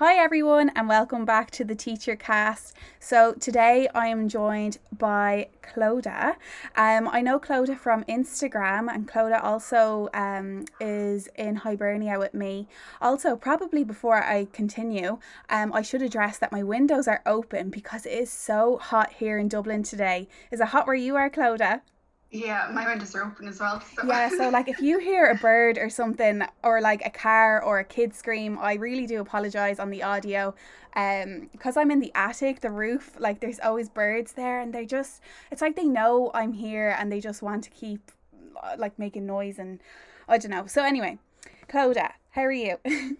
Hi, everyone, and welcome back to the Teacher Cast. So, today I am joined by Clodagh. Um, I know Clodagh from Instagram, and Clodagh also um, is in Hibernia with me. Also, probably before I continue, um, I should address that my windows are open because it is so hot here in Dublin today. Is it hot where you are, Clodagh? Yeah, my windows are open as well. So. Yeah, so like if you hear a bird or something, or like a car or a kid scream, I really do apologize on the audio. Um, because I'm in the attic, the roof, like there's always birds there, and they just, it's like they know I'm here and they just want to keep like making noise and I don't know. So anyway, Clodagh, how are you?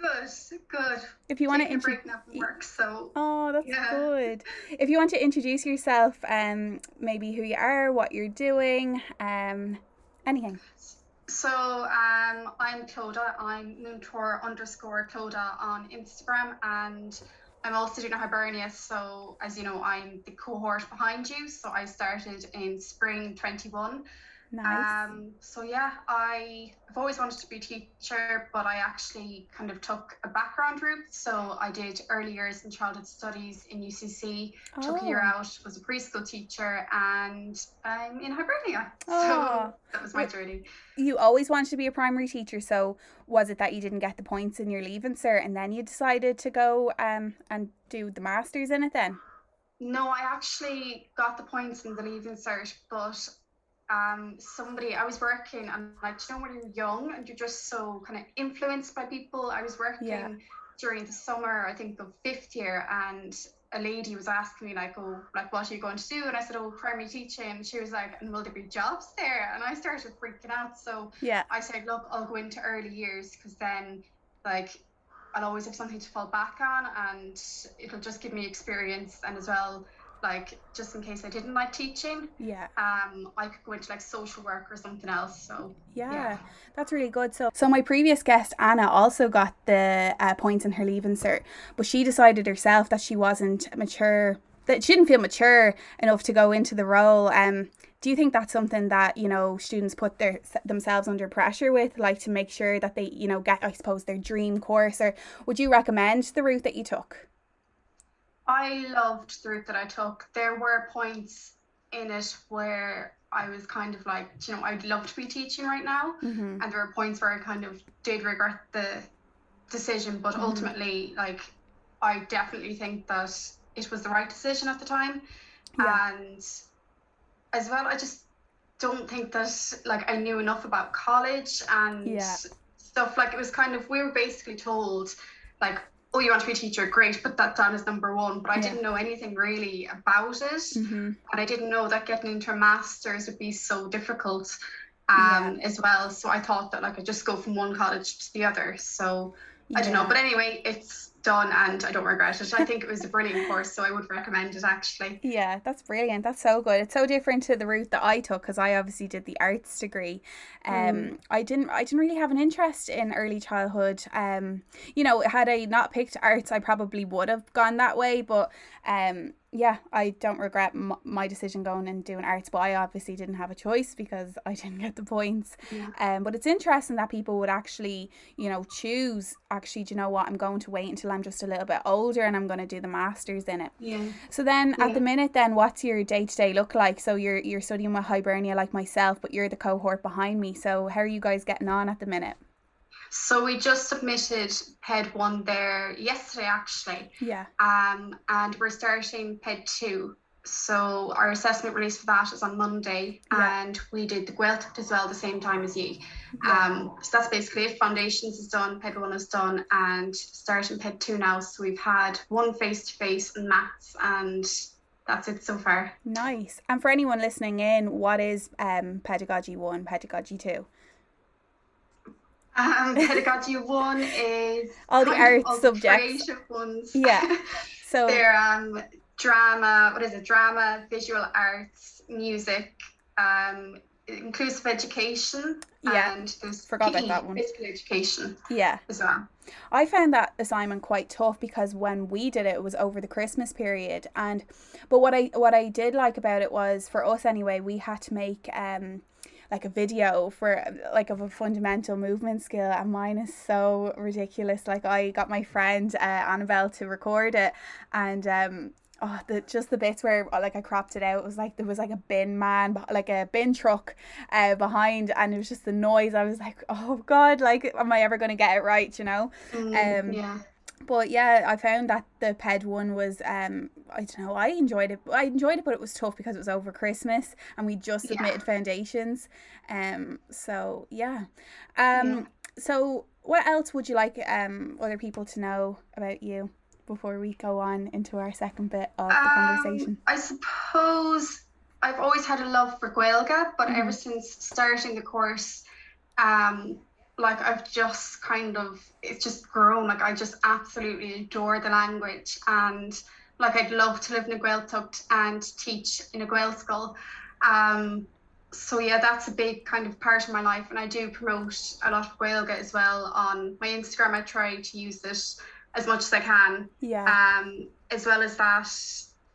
Good, good. If you want to introduce work, so oh, that's yeah. good. If you want to introduce yourself, um, maybe who you are, what you're doing, um, anything. So um, I'm Clodagh. I'm Moontour underscore Clodagh on Instagram, and I'm also doing a Hibernia. So as you know, I'm the cohort behind you. So I started in spring 21 Nice. Um, so yeah, I have always wanted to be a teacher, but I actually kind of took a background route. So I did early years in childhood studies in UCC, oh. took a year oh. out, was a preschool teacher, and I'm in Hibernia. Oh. So that was my journey. You always wanted to be a primary teacher, so was it that you didn't get the points in your leaving cert, and then you decided to go um and do the masters in it then? No, I actually got the points in the leaving cert, but um, somebody I was working and like you know when you're young and you're just so kind of influenced by people. I was working yeah. during the summer, I think the fifth year, and a lady was asking me like, "Oh, like what are you going to do?" And I said, "Oh, primary teaching." And she was like, "And will there be jobs there?" And I started freaking out. So yeah, I said, "Look, I'll go into early years because then like." I'll always have something to fall back on, and it'll just give me experience, and as well, like just in case I didn't like teaching. Yeah. Um, I could go into like social work or something else. So yeah, yeah. that's really good. So so my previous guest Anna also got the uh, points in her leaving cert, but she decided herself that she wasn't mature, that she didn't feel mature enough to go into the role. Um. Do you think that's something that you know students put their themselves under pressure with, like to make sure that they you know get, I suppose, their dream course, or would you recommend the route that you took? I loved the route that I took. There were points in it where I was kind of like, you know, I'd love to be teaching right now. Mm-hmm. And there were points where I kind of did regret the decision, but mm-hmm. ultimately, like, I definitely think that it was the right decision at the time. Yeah. And as well, I just don't think that, like, I knew enough about college and yeah. stuff. Like, it was kind of, we were basically told, like, oh, you want to be a teacher, great, put that down as number one. But I yeah. didn't know anything really about it. Mm-hmm. And I didn't know that getting into a master's would be so difficult um, yeah. as well. So I thought that like I just go from one college to the other. So I don't know. But anyway, it's done and I don't regret it. I think it was a brilliant course, so I would recommend it actually. Yeah, that's brilliant. That's so good. It's so different to the route that I took because I obviously did the arts degree. Um, mm. I didn't. I didn't really have an interest in early childhood. Um, you know, had I not picked arts, I probably would have gone that way. But um, yeah, I don't regret m- my decision going and doing arts, but I obviously didn't have a choice because I didn't get the points. Yeah. Um, but it's interesting that people would actually, you know, choose. Actually, do you know what? I'm going to wait until I'm just a little bit older and I'm going to do the masters in it. Yeah. So then, yeah. at the minute, then what's your day to day look like? So you're you're studying with Hibernia like myself, but you're the cohort behind me. So how are you guys getting on at the minute? So we just submitted PED one there yesterday, actually. Yeah. Um, and we're starting PED two. So our assessment release for that is on Monday, yeah. and we did the Gaeltacht as well the same time as you. Yeah. Um, so that's basically it. Foundations is done, PED one is done, and starting PED two now. So we've had one face to face in maths, and that's it so far. Nice. And for anyone listening in, what is um, pedagogy one, pedagogy two? Um, pedagogy one is all the art subjects. Creative ones. Yeah. So they're um drama. What is it? Drama, visual arts, music, um, inclusive education. Yeah. And there's forgot PE, about that one. Physical education. Yeah. As well. I found that assignment quite tough because when we did it, it was over the Christmas period, and but what I what I did like about it was for us anyway, we had to make um like a video for like of a fundamental movement skill and mine is so ridiculous. Like I got my friend uh, Annabelle to record it and um oh the just the bits where like I cropped it out it was like there was like a bin man like a bin truck uh behind and it was just the noise. I was like oh god like am I ever to get it right? You know? Mm, um yeah but yeah, I found that the PED one was um I don't know, I enjoyed it. I enjoyed it but it was tough because it was over Christmas and we just submitted yeah. foundations. Um so yeah. Um yeah. so what else would you like um other people to know about you before we go on into our second bit of the um, conversation? I suppose I've always had a love for Gaeilge, but mm-hmm. ever since starting the course um like I've just kind of it's just grown. Like I just absolutely adore the language and like I'd love to live in a Gaeltacht and teach in a Gael school. Um, so yeah, that's a big kind of part of my life, and I do promote a lot of Gaeilge as well on my Instagram. I try to use it as much as I can. Yeah. Um, as well as that,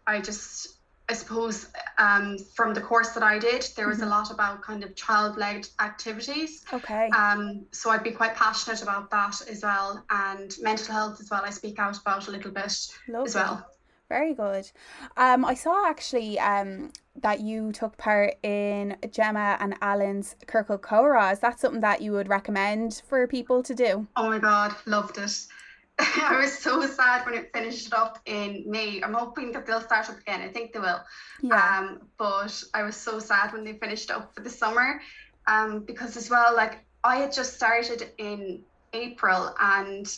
I just I suppose um, from the course that I did, there was mm-hmm. a lot about kind of child-led activities. Okay. Um, so I'd be quite passionate about that as well, and mental health as well. I speak out about a little bit Lovely. as well. Very good. Um, I saw actually um that you took part in Gemma and Alan's Ciorcal Comhrá. Is that something that you would recommend for people to do? Oh my god, loved it. I was so sad when it finished up in May. I'm hoping that they'll start up again. I think they will. Yeah. Um, but I was so sad when they finished up for the summer. Um, because as well, like I had just started in April and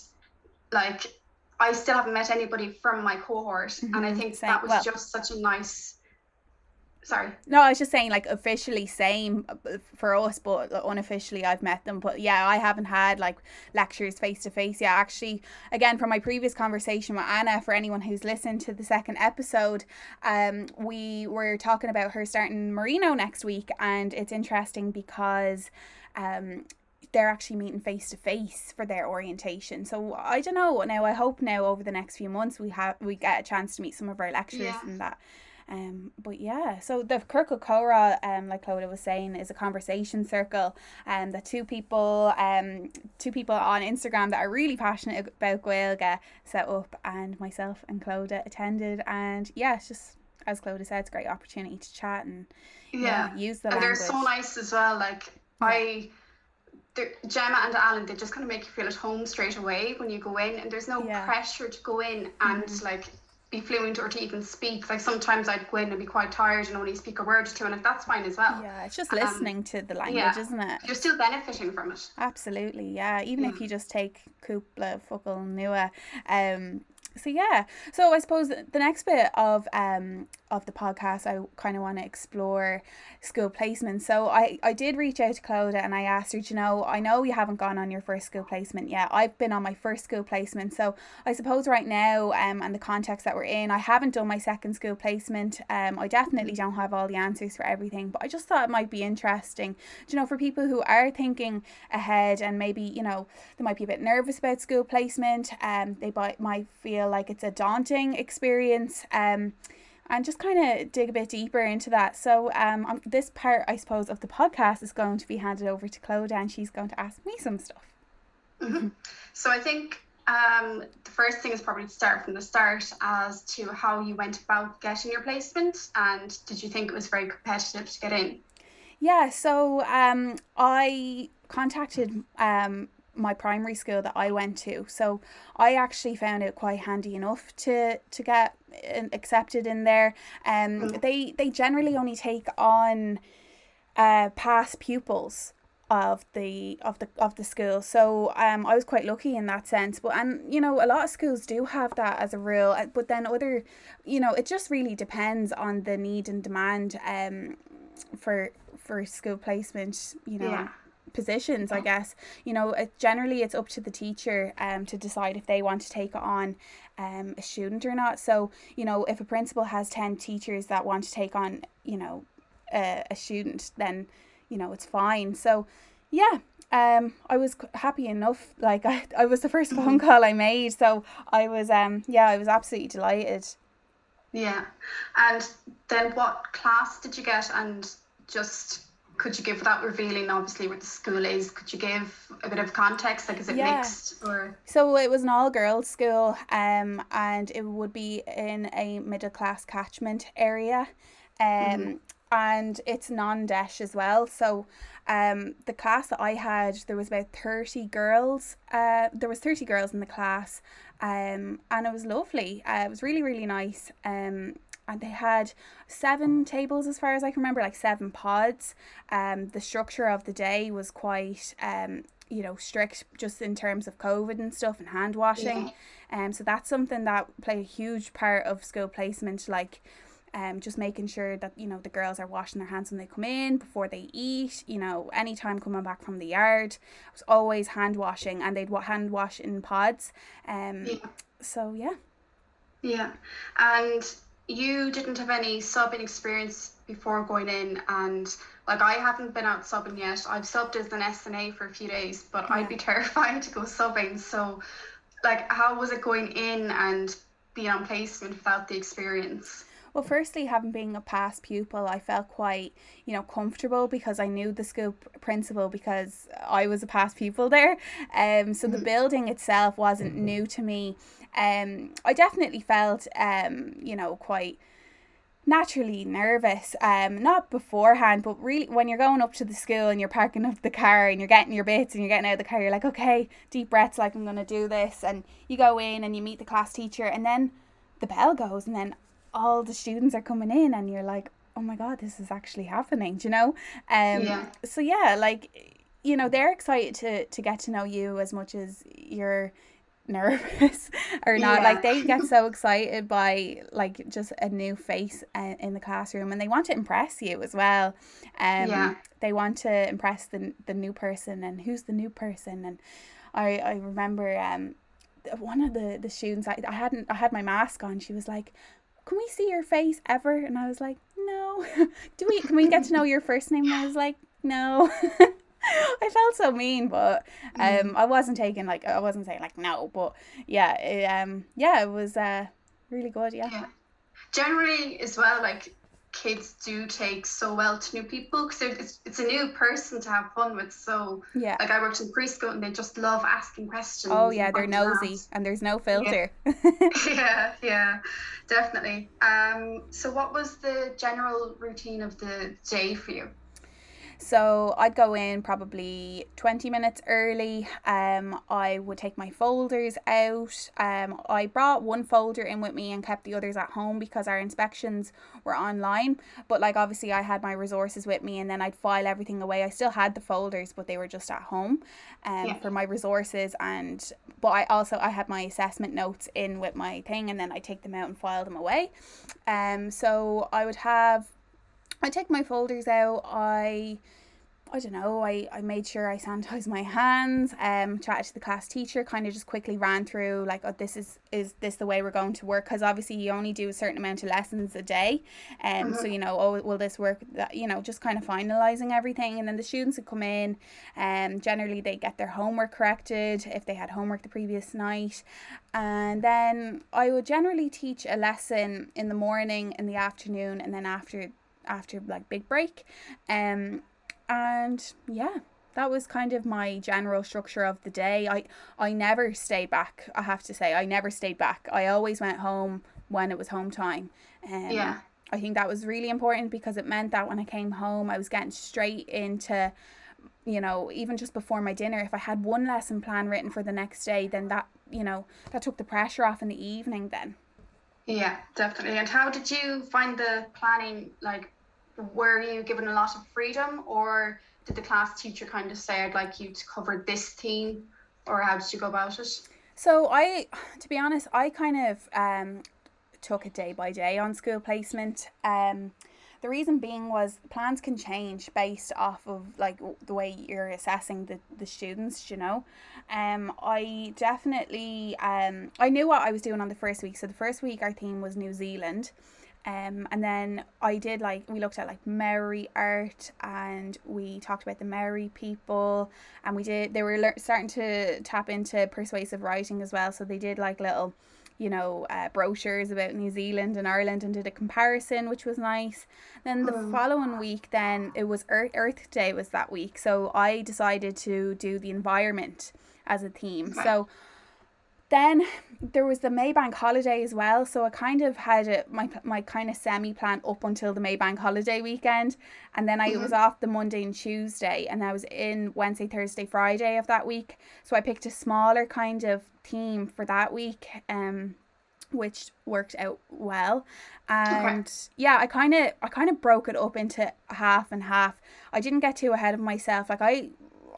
like I still haven't met anybody from my cohort. Mm-hmm. And I mm-hmm. think Same. that was well, just such a nice sorry no i was just saying like officially same uh, for us but unofficially i've met them but yeah i haven't had like lectures face to face yeah actually again from my previous conversation with anna for anyone who's listened to the second episode um we were talking about her starting Marino next week and it's interesting because um they're actually meeting face to face for their orientation. So I don't know. Now I hope now over the next few months we have we get a chance to meet some of our lecturers yeah. and that um, but yeah, so the Ciorcal Comhrá, um, like Clodagh was saying, is a conversation circle, and um, that two people, um, two people on Instagram that are really passionate about Gaeilge set up, and myself and Clodagh attended, and yeah, it's just as Clodagh said, it's a great opportunity to chat and yeah, use the and language. they're so nice as well. Like. I. Gemma and Alan, they just kind of make you feel at home straight away when you go in, and there's no yeah. pressure to go in and mm-hmm. like be fluent or to even speak. Like sometimes I'd go in and be quite tired and only speak a word or two, and that's fine as well. Yeah, it's just um, listening um, to the language, yeah. isn't it? You're still benefiting from it. Absolutely, yeah. Even if you just take cúpla focal nua, um, so yeah. So i suppose the next bit of um of the podcast i kind of want to explore school placement. So i i did reach out to Clodagh and i asked her you know i know you haven't gone on your first school placement yet. I've been on my first school placement. So i suppose right now um and the context that we're in i haven't done my second school placement. Um i definitely don't have all the answers for everything but i just thought it might be interesting you know for people who are thinking ahead and maybe you know they might be a bit nervous about school placement um they might might feel feel like it's a daunting experience. Um, and just kind of dig a bit deeper into that. So, um, this part, I suppose, of the podcast is going to be handed over to Clodagh, and she's going to ask me some stuff. Mm-hmm. So, I think um, the first thing is probably to start from the start as to how you went about getting your placement, and did you think it was very competitive to get in? Yeah, so um, I contacted um, my primary school that I went to. So I actually found it quite handy enough to to get accepted in there. Um, mm. they they generally only take on uh past pupils of the of the of the school so um I was quite lucky in that sense but and you know a lot of schools do have that as a rule uh, but then other you know it just really depends on the need and demand um for for school placement you know yeah positions i guess. You know it, generally it's up to the teacher um to decide if they want to take on um a student or not. So you know if a principal has 10 teachers that want to take on you know a, a student then you know it's fine. So yeah um i was happy enough. Like i, I was the first phone call i made. So i was um yeah i was absolutely delighted. Yeah. And then what class did you get? And just could you give without revealing obviously what the school is could you give a bit of context? Like is it yeah. mixed or? So it was an all girls school um and it would be in a middle class catchment area um mm. and it's non-DEIS as well. So um the class that i had there was about 30 girls uh there was 30 girls in the class um and it was lovely. Uh, it was really really nice. Um and they had seven tables as far as I can remember, like seven pods. Um, the structure of the day was quite um, you know, strict just in terms of COVID and stuff and hand washing. Yeah. Um, so that's something that played a huge part of school placement, like um, just making sure that you know the girls are washing their hands when they come in before they eat you know anytime coming back from the yard it was always hand washing and they'd hand wash in pods um yeah. so yeah yeah and you didn't have any subbing experience before going in and like I haven't been out subbing yet. I've subbed as an SNA for a few days, but yeah. I'd be terrified to go subbing. So like how was it going in and being on placement without the experience? Well, firstly, having been a past pupil, I felt quite, you know, comfortable because I knew the school principal because I was a past pupil there. Um, so the mm-hmm. building itself wasn't new to me. Um, I definitely felt, um, you know, quite naturally nervous um not beforehand but really when you're going up to the school and you're parking up the car and you're getting your bits and you're getting out of the car you're like okay deep breaths like I'm going to do this and you go in and you meet the class teacher and then the bell goes and then all the students are coming in and you're like oh my god this is actually happening do you know um yeah. so yeah like you know they're excited to to get to know you as much as you're nervous or not yeah. like they get so excited by like just a new face uh, in the classroom and they want to impress you as well um yeah. they want to impress the the new person and who's the new person and i i remember um one of the the students I, I hadn't I had my mask on she was like can we see your face ever and I was like no do we can we get to know your first name and I was like no I felt so mean, but um, mm. I wasn't taking like I wasn't saying like no, but yeah, it, um, yeah, it was uh really good. Yeah. yeah. Generally, as well, like kids do take so well to new people because it's, it's a new person to have fun with. So yeah, like I worked in preschool and they just love asking questions. Oh yeah, they're nosy and there's no filter. Yeah. yeah, yeah, definitely. Um, so what was the general routine of the day for you? So I'd go in probably 20 minutes early. Um, I would take my folders out. Um, I brought one folder in with me and kept the others at home because our inspections were online. But like obviously I had my resources with me and then I'd file everything away. I still had the folders, but they were just at home um, yeah. for my resources and but I also I had my assessment notes in with my thing and then I take them out and file them away. Um, so I would have I take my folders out. I I don't know, I, I made sure I sanitized my hands, um, chatted to the class teacher, kind of just quickly ran through like, oh, this is, is this the way we're going to work? Because obviously you only do a certain amount of lessons a day. Um, mm-hmm. so, you know, oh, will this work? That, you know, just kind of finalizing everything. And then the students would come in, um, generally they get their homework corrected if they had homework the previous night. And then I would generally teach a lesson in the morning, in the afternoon, and then after after like big break. Um and yeah that was kind of my general structure of the day. I i never stayed back i have to say. I never stayed back. I always went home when it was home time. Um, yeah. I think that was really important because it meant that when i came home i was getting straight into you know even just before my dinner if i had one lesson plan written for the next day then that you know that took the pressure off in the evening then. Yeah definitely. And how did you find the planning like were you given a lot of freedom or did the class teacher kind of say i'd like you to cover this theme or how did you go about it? So i to be honest i kind of um took it day by day on school placement. Um the reason being was plans can change based off of like the way you're assessing the, the students you know? Um i definitely um i knew what i was doing on the first week. So the first week our theme was new zealand um, and then I did like we looked at like Maori art and we talked about the Maori people and we did they were starting to tap into persuasive writing as well so they did like little you know, uh, brochures about New Zealand and Ireland and did a comparison, which was nice. Then the Mm. following week, then it was Earth, Earth Day was that week, so I decided to do the environment as a theme. So then there was the Maybank holiday as well, so I kind of had a, my my kind of semi plan up until the Maybank holiday weekend, and then I was off the Monday and Tuesday, and I was in Wednesday, Thursday, Friday of that week. So I picked a smaller kind of theme for that week, um, which worked out well, and yeah, I kind of I kind of broke it up into half and half. I didn't get too ahead of myself. Like I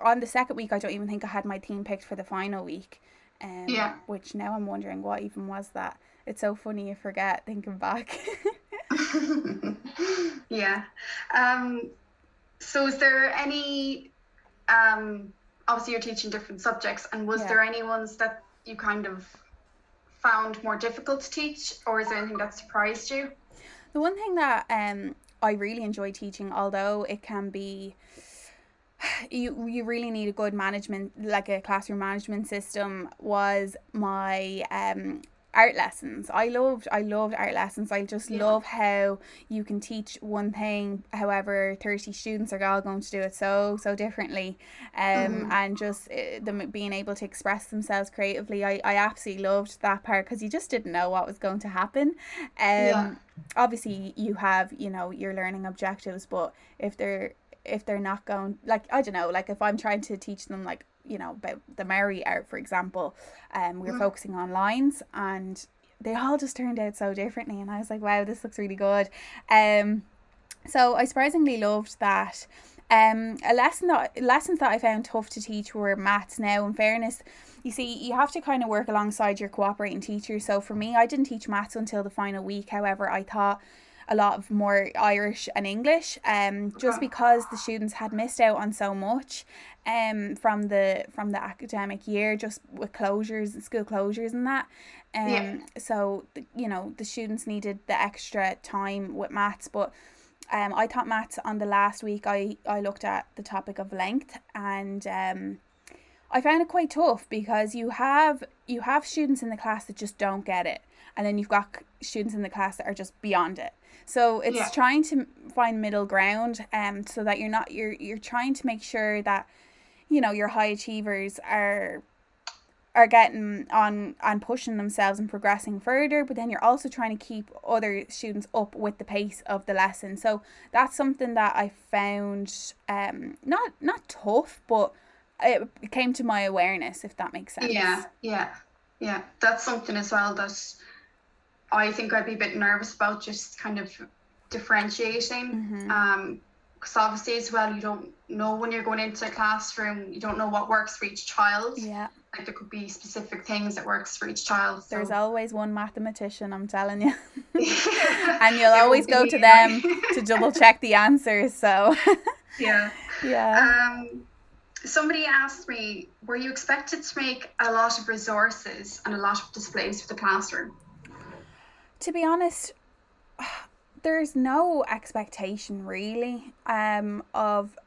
on the second week, I don't even think I had my team picked for the final week. Um, Yeah. Which now I'm wondering what even was that. It's so funny you forget thinking back. yeah. Um, so is there any um, obviously you're teaching different subjects and was Yeah. there any ones that you kind of found more difficult to teach or is there anything that surprised you? the one thing that um I really enjoy teaching, although it can be you you really need a good management like a classroom management system was my um art lessons. I loved I loved art lessons. I just Yeah. love how you can teach one thing however 30 students are all going to do it so so differently um Mhm. and just uh, them being able to express themselves creatively. I I absolutely loved that part because you just didn't know what was going to happen. Um Yeah. obviously you have you know your learning objectives but if they're if they're not going like i don't know like if i'm trying to teach them like you know about the Maori art for example um we were Mm. focusing on lines and they all just turned out so differently and i was like wow this looks really good. Um so i surprisingly loved that. Um a lesson that lessons that i found tough to teach were maths. Now in fairness you see you have to kind of work alongside your cooperating teacher so for me i didn't teach maths until the final week. However i thought a lot of more irish and english um just because the students had missed out on so much um from the from the academic year just with closures and school closures and that um Yeah. so you know the students needed the extra time with maths but um, I taught maths on the last week. I, I looked at the topic of length and um, I found it quite tough because you have you have students in the class that just don't get it, and then you've got students in the class that are just beyond it. So it's Yeah. trying to find middle ground, um, so that you're not you're you're trying to make sure that you know your high achievers are are getting on and pushing themselves and progressing further but then you're also trying to keep other students up with the pace of the lesson so that's something that i found um not not tough but it came to my awareness if that makes sense Yeah, yeah, yeah. That's something as well that I think I'd be a bit nervous about just kind of differentiating. Mhm. Um, because obviously as well you don't know when you're going into a classroom, you don't know what works for each child. yeah Like there could be specific things that works for each child. So. there's always one mathematician i'm telling you and and you'll always go to them to double check the answers so yeah. yeah Um, somebody asked me, were you expected to make a lot of resources and a lot of displays for the classroom? To be honest there's no expectation really um of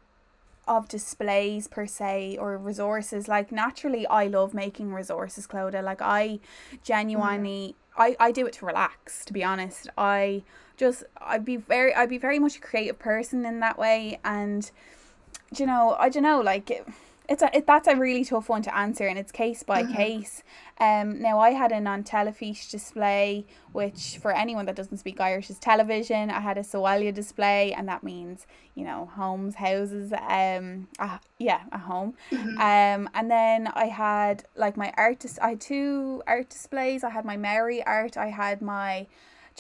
of displays per se or resources. Like naturally i love making resources clodagh. Like i genuinely i i do it to relax to be honest. I just i'd be very i'd be very much a creative person in that way. And you know i don't know like it, it's a it, that's a really tough one to answer and it's case by Mhm. case. Um now i had an non-telefiche display which for anyone that doesn't speak irish is television. I had a soalia display and that means you know homes houses um uh, yeah a home. Mhm. um and then i had like my art dis- i had two art displays. I had my Maori art i had my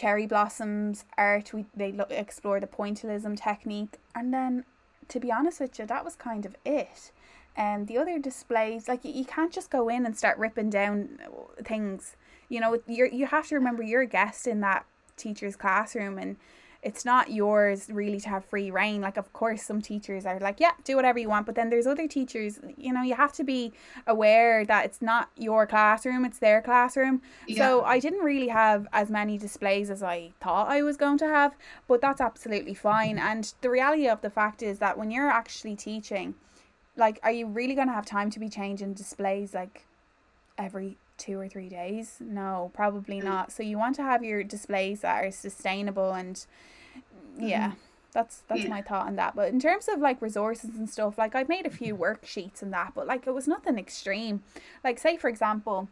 cherry blossoms art. We they lo- explore the pointillism technique. And then to be honest with you that was kind of it and the other displays like you, you can't just go in and start ripping down things. You know you're you have to remember you're a guest in that teacher's classroom and it's not yours really to have free reign. Like of course some teachers are like yeah do whatever you want but then there's other teachers you know you have to be aware that it's not your classroom it's their classroom. So I didn't really have as many displays as I thought I was going to have, but that's absolutely fine. And the reality of the fact is that when you're actually teaching, like, are you really going to have time to be changing displays like every two or three days. No, probably not. So you want to have your displays that are sustainable and yeah. Mm-hmm. That's that's yeah. my thought on that. But in terms of like resources and stuff, like I've made a few worksheets and that, but like it was nothing extreme. Like say for example,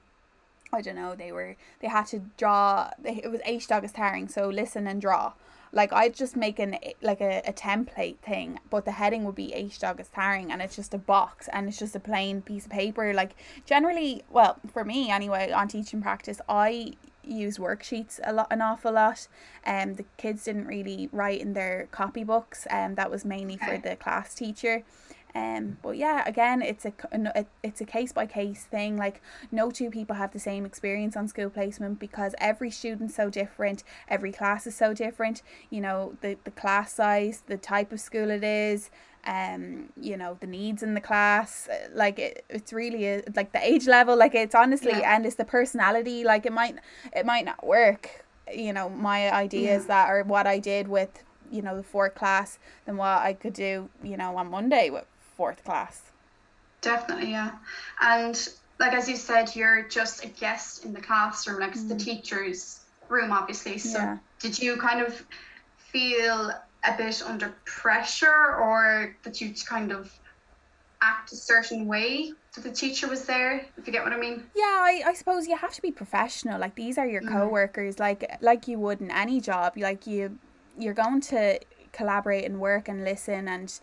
I don't know, they were they had to draw they, it was H Dogus Tarring, so listen and draw. Like I'd just make an like a, a template thing, but the heading would be H dog is Tarring and it's just a box and it's just a plain piece of paper. Like generally well, for me anyway, on teaching practice, I use worksheets a lot an awful lot. And um, the kids didn't really write in their copybooks and um, that was mainly for the class teacher um, but yeah, again, it's a it's a case by case thing. Like no two people have the same experience on school placement because every student's so different, every class is so different. You know, the the class size, the type of school it is, um, you know, the needs in the class. Like it, it's really a, like the age level. Like it's honestly, yeah. and it's the personality. Like it might it might not work. You know, my ideas yeah. that are what I did with you know the fourth class than what I could do you know on Monday with fourth class. Definitely, yeah. And like as you said, you're just a guest in the classroom, like mm. the teacher's room, obviously. So yeah. did you kind of feel a bit under pressure or that you kind of act a certain way that the teacher was there if you get what i mean yeah i, I suppose you have to be professional like these are your mm. co-workers like like you would in any job like you you're going to collaborate and work and listen and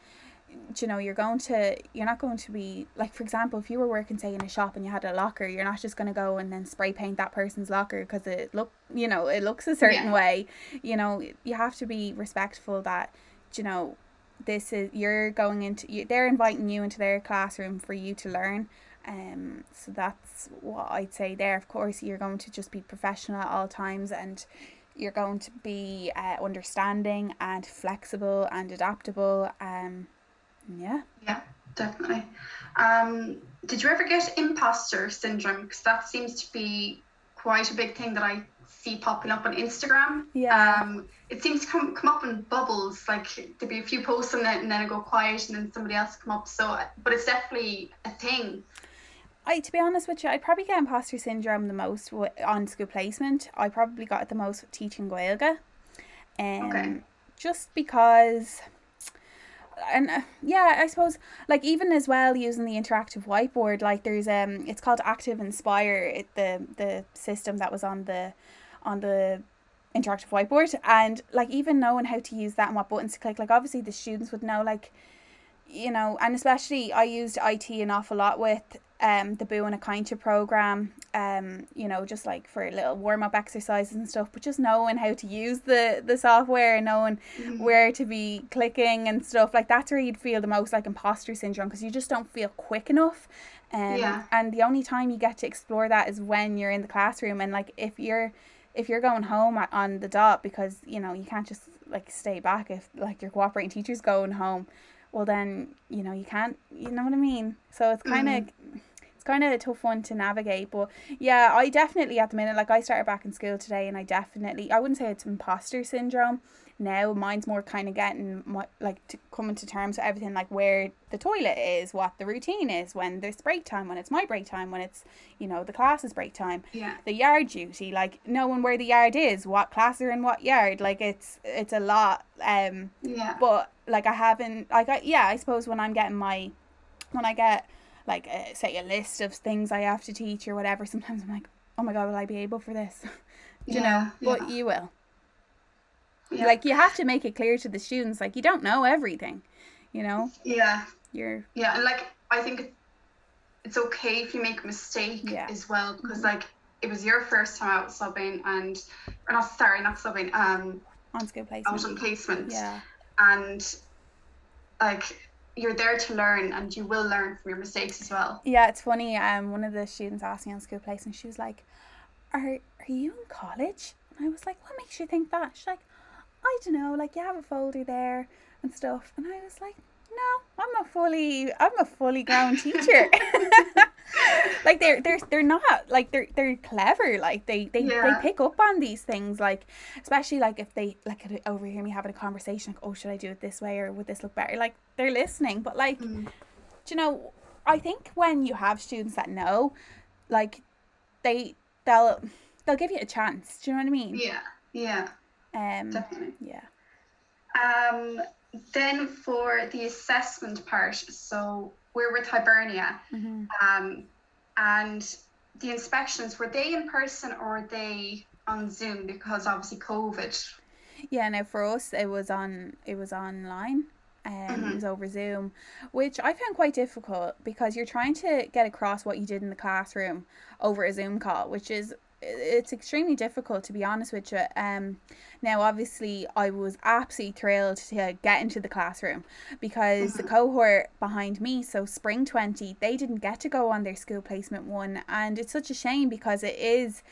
you know you're going to you're not going to be like for example if you were working say in a shop and you had a locker you're not just going to go and then spray paint that person's locker because it look you know it looks a certain yeah. way. You know you have to be respectful that you know this is you're going into you, they're inviting you into their classroom for you to learn. Um so that's what I'd say there. Of course you're going to just be professional at all times and you're going to be uh, understanding and flexible and adaptable. Um yeah. Yeah, definitely. Um, did you ever get imposter syndrome? Because that seems to be quite a big thing that I see popping up on Instagram. Yeah. Um, it seems to come come up in bubbles. Like there'd be a few posts on it, and then it go quiet, and then somebody else come up. So, but it's definitely a thing. I, to be honest with you, I probably get imposter syndrome the most on school placement. I probably got it the most teaching Gaeilge. Um, okay. Just because and uh, yeah i suppose like even as well using the interactive whiteboard like there's um it's called ActivInspire it the the system that was on the on the interactive whiteboard. And like even knowing how to use that and what buttons to click like obviously the students would know like you know and especially i used it an awful lot with um the Bua na Cainte program um you know just like for little warm up exercises and stuff but just knowing how to use the the software and knowing mm-hmm. where to be clicking and stuff like that's where you'd feel the most like imposter syndrome because you just don't feel quick enough um, yeah. and the only time you get to explore that is when you're in the classroom and like if you're if you're going home on the dot because you know you can't just like stay back if like your cooperating teacher's going home well then you know you can't you know what i mean so it's kind of mm-hmm. it's kind of a tough one to navigate but yeah i definitely at the minute like i started back in school today and i definitely i wouldn't say it's imposter syndrome now mine's more kind of getting my, like to coming to terms with everything like where the toilet is what the routine is when there's break time when it's my break time when it's you know the classes break time. Yeah. The yard duty like knowing where the yard is what class are in what yard like it's it's a lot um yeah. but like i haven't like I, yeah i suppose when i'm getting my when i get like a, say a list of things i have to teach or whatever sometimes i'm like oh my god will i be able for this? You yeah, know? But yeah. you will yeah. Like you have to make it clear to the students, like you don't know everything, you know. Yeah. You're. Yeah, and like I think it's okay if you make a mistake yeah. as well because mm-hmm. like it was your first time out subbing and or not sorry not subbing um on school placement out on placement yeah and like you're there to learn and you will learn from your mistakes as well yeah it's funny um one of the students asked me on school placement she was like are are you in college and I was like what makes you think that she's like I don't know, like you have a folder there and stuff. And I was like, no, I'm a fully, I'm a fully grown teacher. like they're they're they're not like they're they're clever. Like they they, yeah. they pick up on these things. Like especially like if they like overhear me having a conversation, like oh should I do it this way or would this look better? Like they're listening, but like, mm. you know, I think when you have students that know, like they they'll they'll give you a chance. Do you know what I mean? Yeah, yeah, Um, definitely. yeah. Um, then for the assessment part, so we're with Hibernia, hmm um, and the inspections were they in person or were they on Zoom because obviously COVID. Yeah, no, for us it was on it was online. Um, It Mhm. was over Zoom, which I found quite difficult because you're trying to get across what you did in the classroom over a Zoom call, which is it's extremely difficult to be honest with you. Um, now obviously I was absolutely thrilled to get into the classroom because the cohort behind me, so Spring Twenty, they didn't get to go on their school placement one, and it's such a shame because it is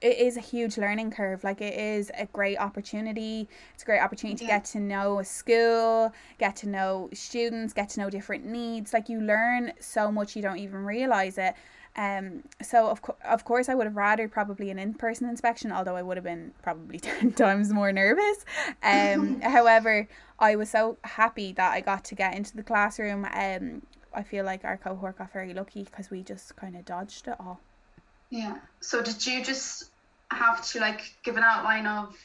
it is a huge learning curve. Like it is a great opportunity. It's a great opportunity to get to know a school, get to know students, get to know different needs. Like you learn so much you don't even realize it. Um, so of co- of course I would have rather probably an in person inspection, although I would have been probably ten times more nervous. Um, however, I was so happy that I got to get into the classroom. Um, I feel like our cohort got very lucky because we just kind of dodged it all. Yeah. So did you just have to like give an outline of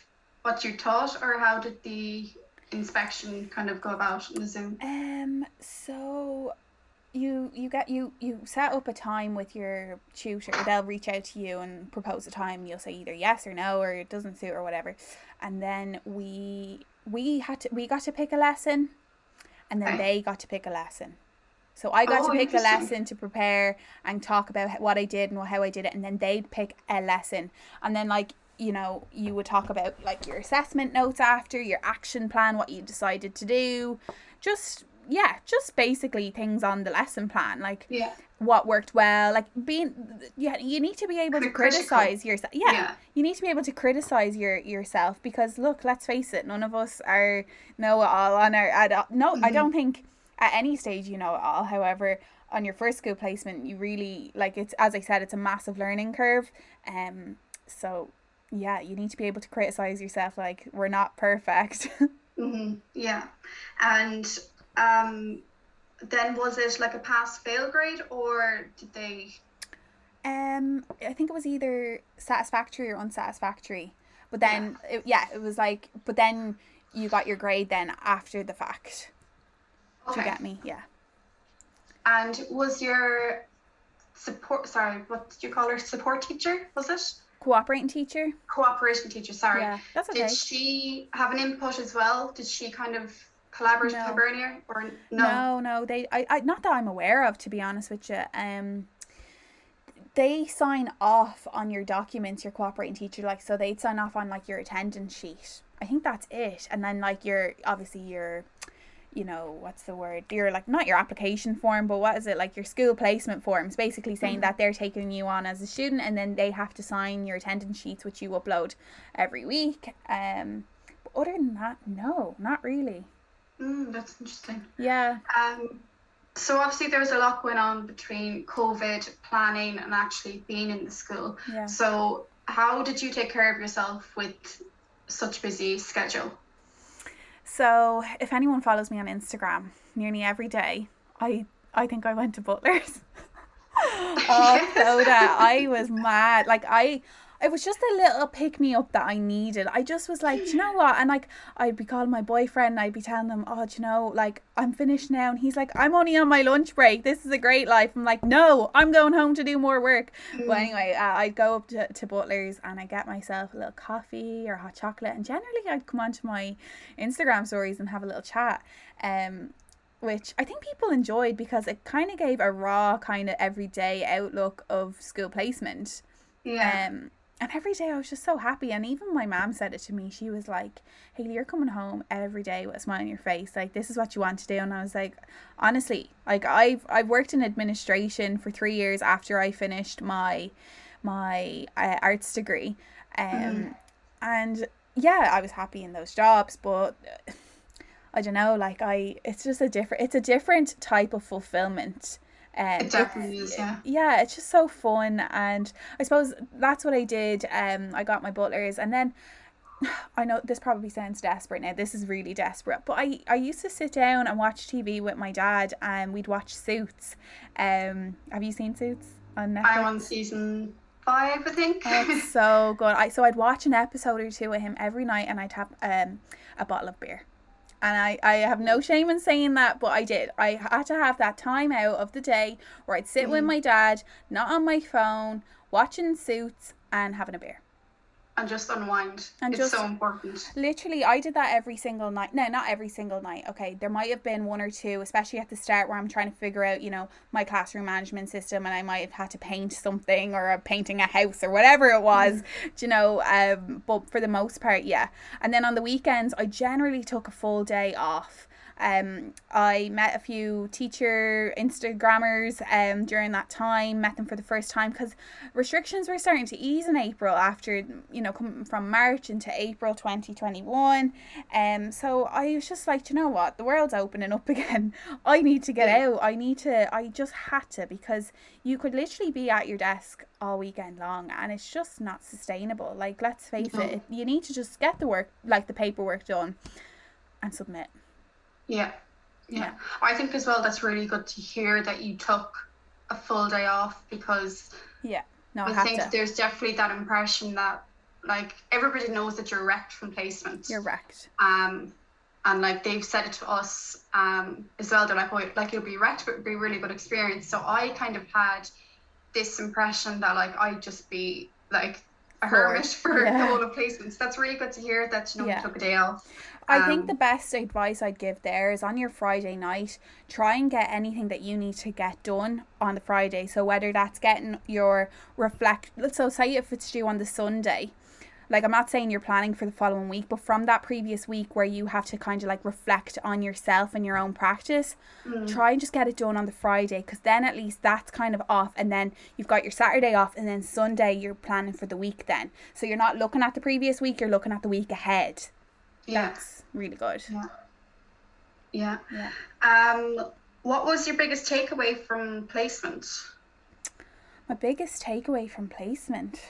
what you taught, or how did the inspection kind of go about in the Zoom? Um. So, you you get you you set up a time with your tutor. They'll reach out to you and propose a time. You'll say either yes or no, or it doesn't suit or whatever. And then we we had to we got to pick a lesson, and then they got to pick a lesson. So I got Oh, to pick a lesson to prepare and talk about what I did and how I did it, and then they'd pick a lesson, and then like you know you would talk about like your assessment notes after your action plan, what you decided to do, just yeah, just basically things on the lesson plan, like Yeah. what worked well, like being yeah, you need to be able to criticize yourself. Yeah, Yeah. you need to be able to criticize your yourself because look, let's face it, none of us are know it all on our at all. No, I Mhm. don't think at any stage you know it all. However, on your first school placement, you really like it's as I said, it's a massive learning curve. Um, so yeah, you need to be able to criticize yourself. Like we're not perfect. hmm Yeah. And um, then was it like a pass fail grade, or did they? Um, I think it was either satisfactory or unsatisfactory. But then, it, yeah, it was like, but then you got your grade then after the fact. Do you get me? Yeah. And was your support? Sorry, what did you call her? Support teacher? Was it? Cooperating teacher. Cooperation teacher. Sorry. Yeah, that's okay. Did she have an input as well? Did she kind of collaborate No. with Hibernia, or no? No, no, they. I, I. Not that I'm aware of, to be honest with you. Um. They sign off on your documents, your cooperating teacher, like so they'd sign off on like your attendance sheet. I think that's it, and then like your obviously your, you know, what's the word? Your like not your application form, but what is it like your school placement forms? Basically saying Mhm. that they're taking you on as a student, and then they have to sign your attendance sheets, which you upload every week. Um, but other than that, no, not really. Mm, that's interesting. Yeah. Um, so obviously there was a lot going on between COVID planning and actually being in the school. Yeah. So how did you take care of yourself with such busy schedule? So, if anyone follows me on Instagram, nearly every day, I I think I went to Butler's. oh, Clodagh, I was mad. Like I, it was just a little pick me up that I needed. I just was like, do you know what? And like, I'd be calling my boyfriend, and I'd be telling him, oh, do you know, like I'm finished now, and he's like, I'm only on my lunch break. This is a great life. I'm like, no, I'm going home to do more work. But anyway, uh, I'd go up to, to Butler's and I get myself a little coffee or hot chocolate, and generally I'd come onto my Instagram stories and have a little chat. Um, which I think people enjoyed because it kind of gave a raw, kind of everyday outlook of school placement. Yeah. Um, and every day I was just so happy. And even my mom said it to me. She was like, Haley, you're coming home every day with a smile on your face. Like, this is what you want to do. And I was like, honestly, like I've I've worked in administration for three years after I finished my my uh, arts degree. Um, Mhm. and yeah, I was happy in those jobs, but I don't know, like I, it's just a different, it's a different type of fulfillment. Um, It definitely is, yeah. yeah, it's just so fun, and I suppose that's what I did. Um, I got my butlers, and then I know this probably sounds desperate now. This is really desperate, but I I used to sit down and watch TV with my dad, and we'd watch Suits. Um, have you seen Suits on Netflix? I'm on season five, I think. That's so good. I so I'd watch an episode or two with him every night, and I'd have um a bottle of beer. And I, I have no shame in saying that, but I did. I had to have that time out of the day where I'd sit mm. with my dad, not on my phone, watching suits and having a beer and just unwind. And it's just, so important. Literally, I did that every single night. No, not every single night. Okay, there might have been one or two, especially at the start where I'm trying to figure out, you know, my classroom management system, and I might have had to paint something or painting a house or whatever it was, mm. you know. Um, but for the most part, yeah. And then on the weekends, I generally took a full day off um, I met a few teacher Instagrammers um, during that time, met them for the first time because restrictions were starting to ease in April after, you know, coming from March into April 2021. Um, so I was just like, you know what, the world's opening up again. I need to get out. I need to, I just had to because you could literally be at your desk all weekend long and it's just not sustainable. Like, let's face no. it, you need to just get the work, like the paperwork done and submit. Yeah. Yeah. I think as well that's really good to hear that you took a full day off because yeah, no, I, I think to. there's definitely that impression that like everybody knows that you're wrecked from placement. You're wrecked. Um, and like they've said it to us um as well. They're like, oh, like you'll be wrecked, but it'll be a really good experience. So I kind of had this impression that like I'd just be like a hermit for yeah. the whole of placements. That's really good to hear that you know yeah. you took a day off. I think um, the best advice I'd give there is on your Friday night, try and get anything that you need to get done on the Friday. So whether that's getting your reflect, so say if it's due on the Sunday, like I'm not saying you're planning for the following week, but from that previous week where you have to kind of like reflect on yourself and your own practice, mm. try and just get it done on the Friday because then at least that's kind of off, and then you've got your Saturday off, and then Sunday you're planning for the week then. So you're not looking at the previous week, you're looking at the week ahead. Yeah. That's really good. Yeah. Yeah. Yeah. Um, what was your biggest takeaway from placement? My biggest takeaway from placement,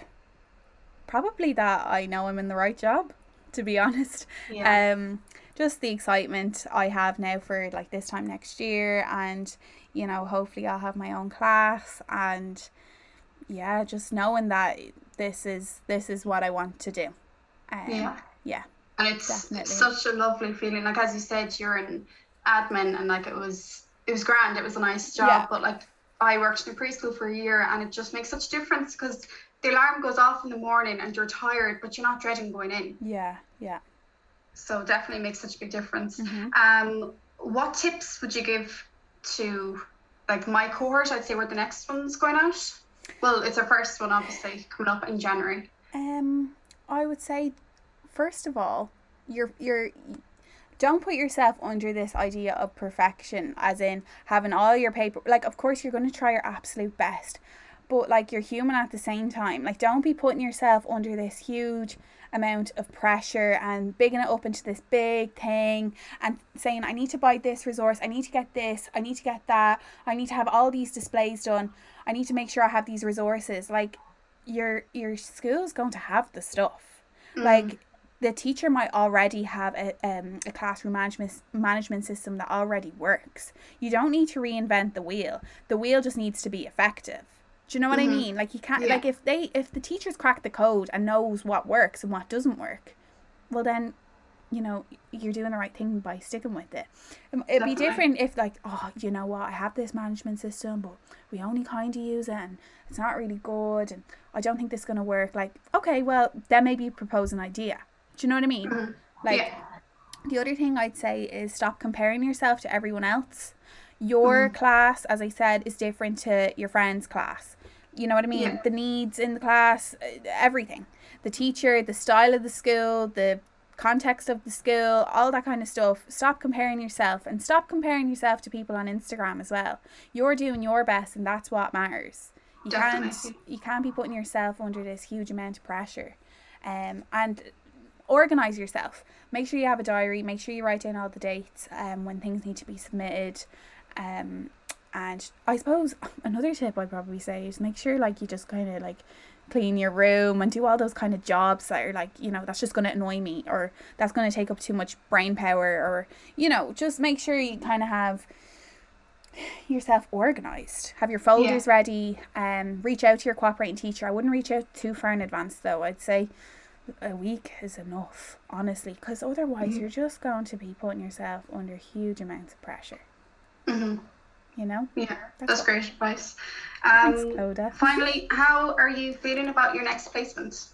probably that I know I'm in the right job. To be honest, yeah. um, just the excitement I have now for like this time next year, and you know, hopefully I'll have my own class, and yeah, just knowing that this is this is what I want to do. Um, yeah. Yeah and it's, it's such a lovely feeling. Like as you said you're in admin and like it was it was grand. It was a nice job. Yeah. but like i worked in preschool for a year and it just makes such a difference because the alarm goes off in the morning and you're tired but you're not dreading going in. Yeah yeah. So definitely makes such a big difference. Mm-hmm. um what tips would you give to like my cohort? I'd say we're the next one's going out well it's our first one obviously coming up in january. Um i would say first of all, you're you're don't put yourself under this idea of perfection as in having all your paper like of course you're going to try your absolute best but like you're human at the same time. Like don't be putting yourself under this huge amount of pressure and bigging it up into this big thing and saying i need to buy this resource. I need to get this. I need to get that. I need to have all these displays done. I need to make sure i have these resources. Like your your school's going to have the stuff. Mm. like the teacher might already have a, um, a classroom management management system that already works. You don't need to reinvent the wheel. The wheel just needs to be effective. Do you know what mm-hmm. I mean? Like you can't yeah. like if they if the teachers crack the code and knows what works and what doesn't work, well then, you know, you're doing the right thing by sticking with it. Um, it'd Definitely. be different if like, oh, you know what, I have this management system, but we only kind of use it and it's not really good and I don't think this is gonna work. Like, okay, well, then maybe propose an idea do you know what I mean? Mm-hmm. Like, yeah. the other thing I'd say is stop comparing yourself to everyone else. Your mm-hmm. class, as I said, is different to your friend's class. You know what I mean? Yeah. The needs in the class, uh, everything. The teacher, the style of the school, the context of the school, all that kind of stuff. Stop comparing yourself and stop comparing yourself to people on Instagram as well. You're doing your best and that's what matters. You Definitely. can't you can't be putting yourself under this huge amount of pressure. Um and organize yourself. Make sure you have a diary. Make sure you write down all the dates um, when things need to be submitted. Um, and I suppose another tip I'd probably say is make sure like you just kind of like clean your room and do all those kind of jobs that are like you know that's just going to annoy me or that's going to take up too much brain power or you know just make sure you kind of have yourself organized. Have your folders yeah. ready. Um, reach out to your cooperating teacher. I wouldn't reach out too far in advance though. I'd say a week is enough, honestly, because otherwise mm-hmm. you're just going to be putting yourself under huge amounts of pressure. Mm-hmm. You know? Yeah, that's, that's great advice. Um, Thanks, Clodagh. Finally, how are you feeling about your next placement?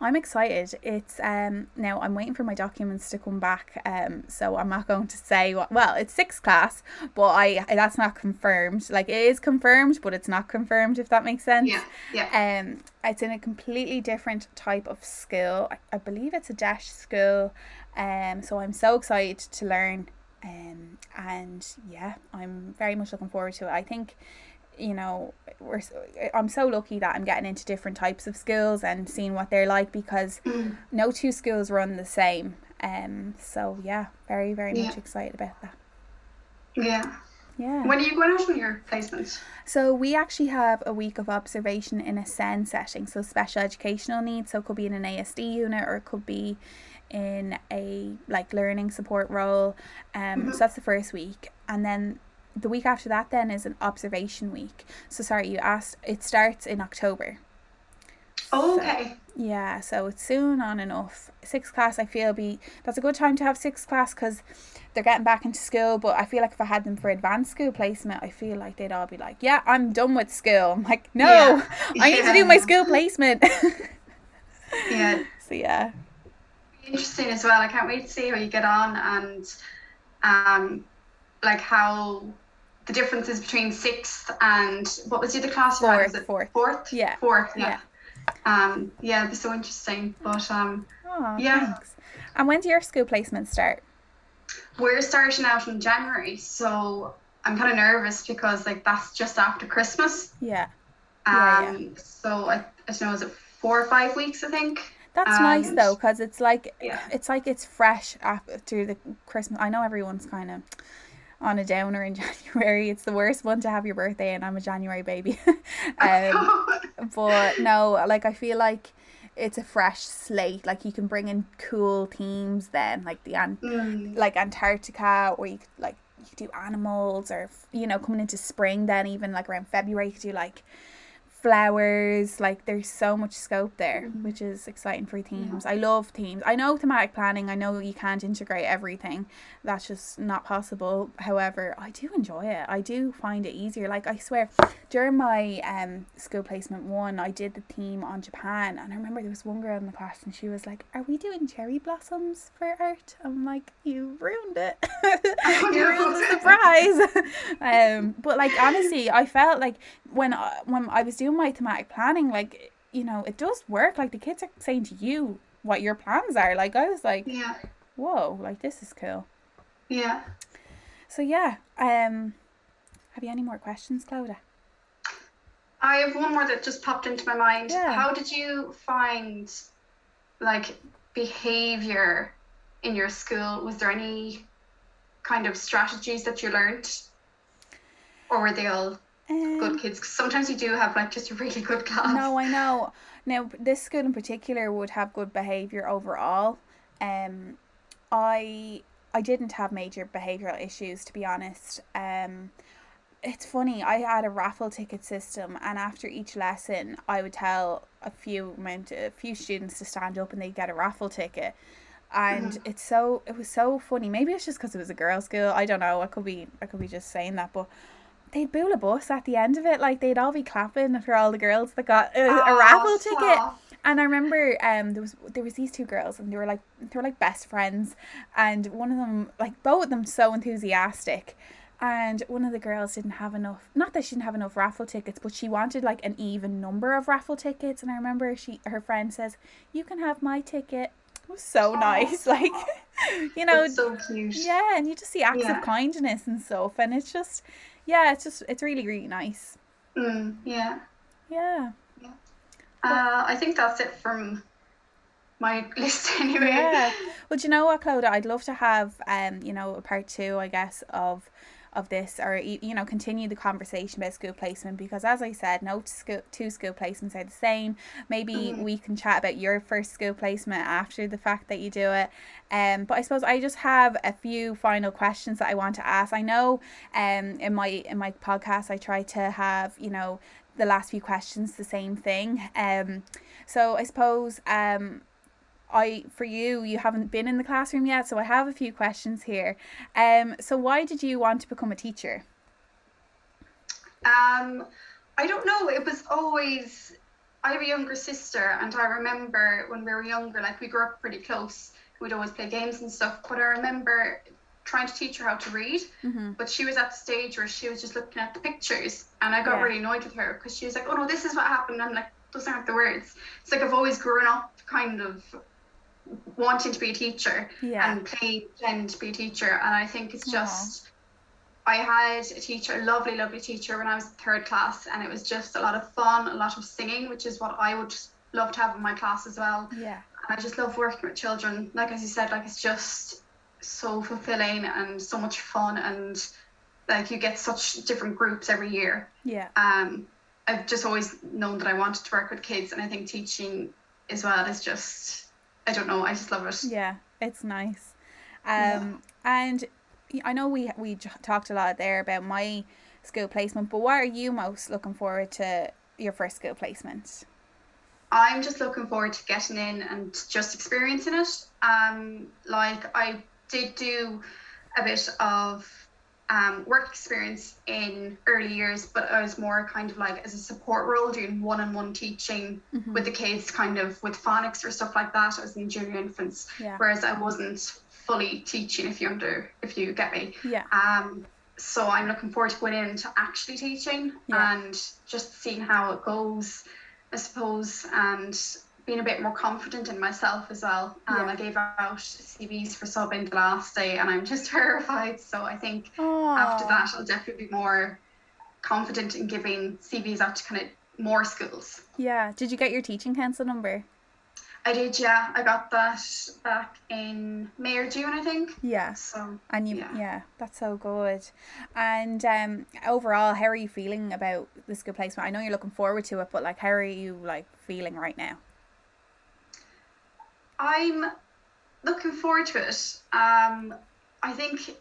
I'm excited. It's um now I'm waiting for my documents to come back. Um, so I'm not going to say what. Well, it's sixth class, but I that's not confirmed. Like it is confirmed, but it's not confirmed. If that makes sense. Yeah. Yeah. Um, it's in a completely different type of school. I, I believe it's a DEIS school. Um, so I'm so excited to learn. Um, and yeah, I'm very much looking forward to it. I think you know we're I'm so lucky that I'm getting into different types of schools and seeing what they're like because mm. no two schools run the same. Um so yeah very very yeah. much excited about that. Yeah. Yeah. When are you going out on your placements? So we actually have a week of observation in a SEN setting so special educational needs. So it could be in an ASD unit or it could be in a like learning support role. Um mm-hmm. so that's the first week. And then the week after that then is an observation week. So sorry, you asked. It starts in October. Oh, okay. So, yeah, so it's soon on enough. Sixth class, I feel be that's a good time to have sixth class because they're getting back into school. But I feel like if I had them for advanced school placement, I feel like they'd all be like, "Yeah, I'm done with school." I'm like, "No, yeah. I need to do my school placement." yeah. So yeah. Interesting as well. I can't wait to see how you get on and um like how the differences between sixth and what was the other class? Fourth. Fourth. Fourth. Yeah. Fourth. Yeah. yeah. Um. Yeah. It's so interesting. But um. Oh, yeah. Thanks. And when do your school placements start? We're starting out in January, so I'm kind of nervous because like that's just after Christmas. Yeah. Um. Yeah, yeah. So I, I don't know. Is it four or five weeks? I think. That's and, nice though, because it's like yeah. it's like it's fresh after the Christmas. I know everyone's kind of on a downer in January. It's the worst one to have your birthday, and I'm a January baby. um, but no, like I feel like it's a fresh slate. Like you can bring in cool themes then, like the an- mm. like Antarctica, or you could like you could do animals, or you know coming into spring. Then even like around February, you could do like flowers like there's so much scope there mm-hmm. which is exciting for teams. Yeah. i love teams. I know thematic planning i know you can't integrate everything. That's just not possible. However i do enjoy it. I do find it easier. Like i swear during my um school placement one i did the theme on japan and i remember there was one girl in the class and she was like are we doing cherry blossoms for art? I'm like you ruined it. You ruined the surprise. Um but like honestly i felt like when I, when I was doing my thematic planning, like you know, it does work. Like the kids are saying to you what your plans are. Like I was like, yeah, whoa, like this is cool. Yeah. So yeah, um, have you any more questions, Clodagh? I have one more that just popped into my mind. Yeah. How did you find like behavior in your school? Was there any kind of strategies that you learned? Or were they all um, good kids. Cause sometimes you do have like just a really good class. No, I know. Now this school in particular would have good behavior overall. Um, I I didn't have major behavioral issues to be honest. Um, it's funny. I had a raffle ticket system, and after each lesson, I would tell a few amount a few students to stand up, and they'd get a raffle ticket. And mm-hmm. it's so it was so funny. Maybe it's just because it was a girls' school. I don't know. I could be I could be just saying that, but they'd build a bus at the end of it. Like they'd all be clapping for all the girls that got a, a oh, raffle ticket. And I remember um there was there was these two girls and they were like they were like best friends. And one of them like both of them so enthusiastic. And one of the girls didn't have enough not that she didn't have enough raffle tickets but she wanted like an even number of raffle tickets. And I remember she her friend says you can have my ticket. It was so nice like you know so cute. yeah and you just see acts yeah. of kindness and stuff. And it's just yeah, it's just it's really really nice. Mm, yeah. Yeah. Yeah. Uh, I think that's it from my list anyway. Yeah. Well, do you know what, Clodagh? I'd love to have um, you know, a part two, I guess, of of this or you know continue the conversation about school placement because as I said no school two school placements are the same. Maybe mm-hmm. we can chat about your first school placement after the fact that you do it. Um but I suppose I just have a few final questions that I want to ask. I know um in my in my podcast I try to have you know the last few questions the same thing. Um so I suppose um I for you you haven't been in the classroom yet so I have a few questions here. Um so why did you want to become a teacher? Um I don't know. It was always I have a younger sister and I remember when we were younger like we grew up pretty close. We'd always play games and stuff but I remember trying to teach her how to read mm-hmm. but she was at the stage where she was just looking at the pictures and I got yeah. really annoyed with her because she was like oh no this is what happened I'm like those aren't the words. It's like I've always grown up kind of wanting to be a teacher yeah. and playing pretend to be a teacher. And I think it's just. Aww. I had a teacher, a lovely, lovely teacher when I was third class, and it was just a lot of fun, a lot of singing, which is what I would love to have in my class as well. Yeah. And I just love working with children. Like as you said, like it's just so fulfilling and so much fun, and like you get such different groups every year. Yeah. Um, I've just always known that I wanted to work with kids, and I think teaching as well is just I don't know. I just love it. Yeah, it's nice. Um, yeah. and I know we we talked a lot there about my school placement, but what are you most looking forward to your first school placement? I'm just looking forward to getting in and just experiencing it. Um, like I did do a bit of um, work experience in early years, but I was more kind of like as a support role doing one on one teaching mm-hmm. with the kids, kind of with phonics or stuff like that. I was in junior infants, yeah. whereas I wasn't fully teaching, if you under, if you get me. Yeah. Um. So I'm looking forward to going into actually teaching yeah. and just seeing how it goes, I suppose, and being a bit more confident in myself as well. Um, yeah. I gave out CVs for subbing the last day and I'm just terrified. So I think Aww. after that, I'll definitely be more confident in giving CVs out to kind of more schools. Yeah. Did you get your teaching council number? I did, yeah. I got that back in May or June, I think. Yeah. So and you, yeah, yeah that's so good. And um, overall, how are you feeling about the school placement? I know you're looking forward to it, but like, how are you like feeling right now? I'm looking forward to it. Um, I think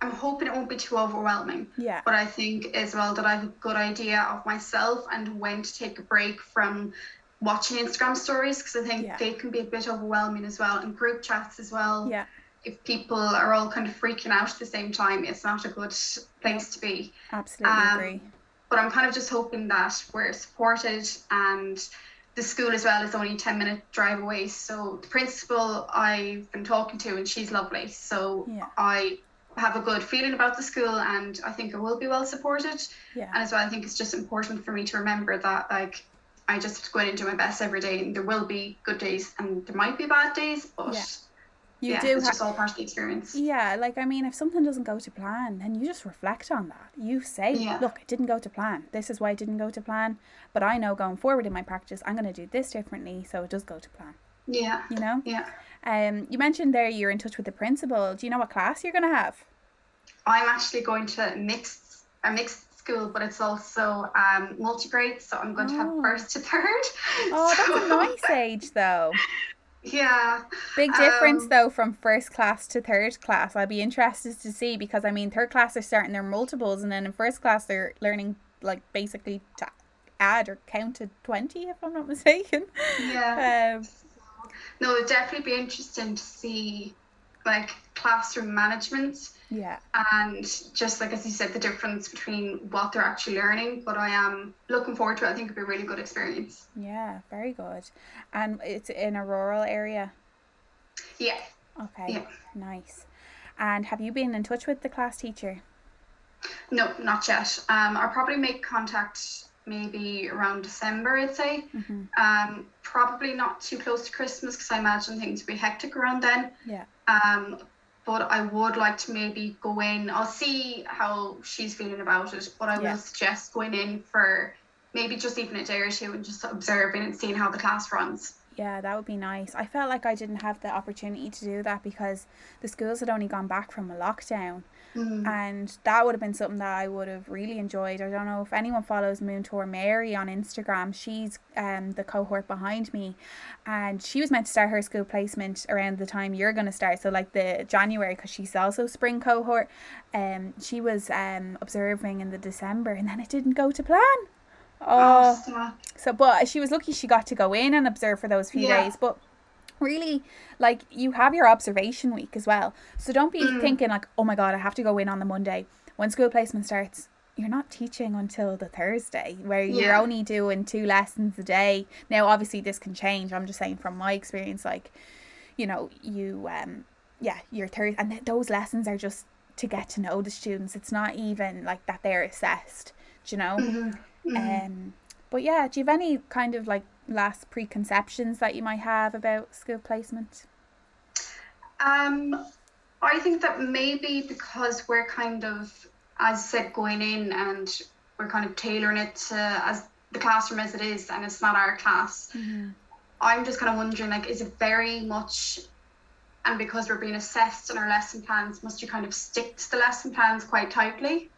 I'm hoping it won't be too overwhelming. Yeah. But I think as well that I have a good idea of myself and when to take a break from watching Instagram stories because I think yeah. they can be a bit overwhelming as well and group chats as well. Yeah. If people are all kind of freaking out at the same time, it's not a good place to be. Absolutely um, agree. But I'm kind of just hoping that we're supported and the school as well is only 10 minute drive away so the principal i've been talking to and she's lovely so yeah. i have a good feeling about the school and i think it will be well supported yeah. and as well i think it's just important for me to remember that like i just have to go in and do my best every day and there will be good days and there might be bad days but yeah you yeah, do it's ha- just all part of the experience. Yeah, like I mean, if something doesn't go to plan, then you just reflect on that. You say, yeah. "Look, it didn't go to plan. This is why it didn't go to plan." But I know going forward in my practice, I'm going to do this differently, so it does go to plan. Yeah. You know. Yeah. Um, you mentioned there you're in touch with the principal. Do you know what class you're going to have? I'm actually going to mixed a mixed school, but it's also um multi grade, so I'm going oh. to have oh. first to third. Oh, so. that's a nice age, though. Yeah. Big difference um, though from first class to third class. I'd be interested to see because I mean third class are starting their multiples and then in first class they're learning like basically to add or count to 20 if I'm not mistaken. Yeah. Um, no, it'd definitely be interesting to see like classroom management. Yeah. And just like as you said the difference between what they're actually learning but i am looking forward to it. I think it'll be a really good experience. Yeah very good. And it's in a rural area? Yeah. Okay yeah. nice. And have you been in touch with the class teacher? No not yet. Um i'll probably make contact maybe around december i'd say. Mm-hmm. um probably not too close to christmas because i imagine things will be hectic around then. Yeah um but I would like to maybe go in. I'll see how she's feeling about it, but I yeah. will suggest going in for maybe just even a day or two and just observing and seeing how the class runs. Yeah, that would be nice. I felt like I didn't have the opportunity to do that because the schools had only gone back from a lockdown. Mm. And that would have been something that I would have really enjoyed. I don't know if anyone follows Múinteoir Mary on Instagram. She's um the cohort behind me, and she was meant to start her school placement around the time you're going to start. So like the January, because she's also spring cohort. Um, she was um observing in the December, and then it didn't go to plan. Oh, Oh, so but she was lucky she got to go in and observe for those few Yeah. days. But really, like you have your observation week as well. So don't be Mm. thinking like, oh my god, I have to go in on the Monday when school placement starts. You're not teaching until the Thursday, where you're only doing two lessons a day. Now, obviously, this can change. I'm just saying from my experience, like, you know, you um, yeah, your third, and th- those lessons are just to get to know the students. It's not even like that they're assessed. Do you know? Mhm. Mhm. Um, but yeah, do you have any kind of like last preconceptions that you might have about school placement? Um, I think that maybe because we're kind of, as said, going in and we're kind of tailoring it to as the classroom as it is, and it's not our class. I'm just kind of wondering, like, is it very much, and because we're being assessed in our lesson plans, must you kind of stick to the lesson plans quite tightly?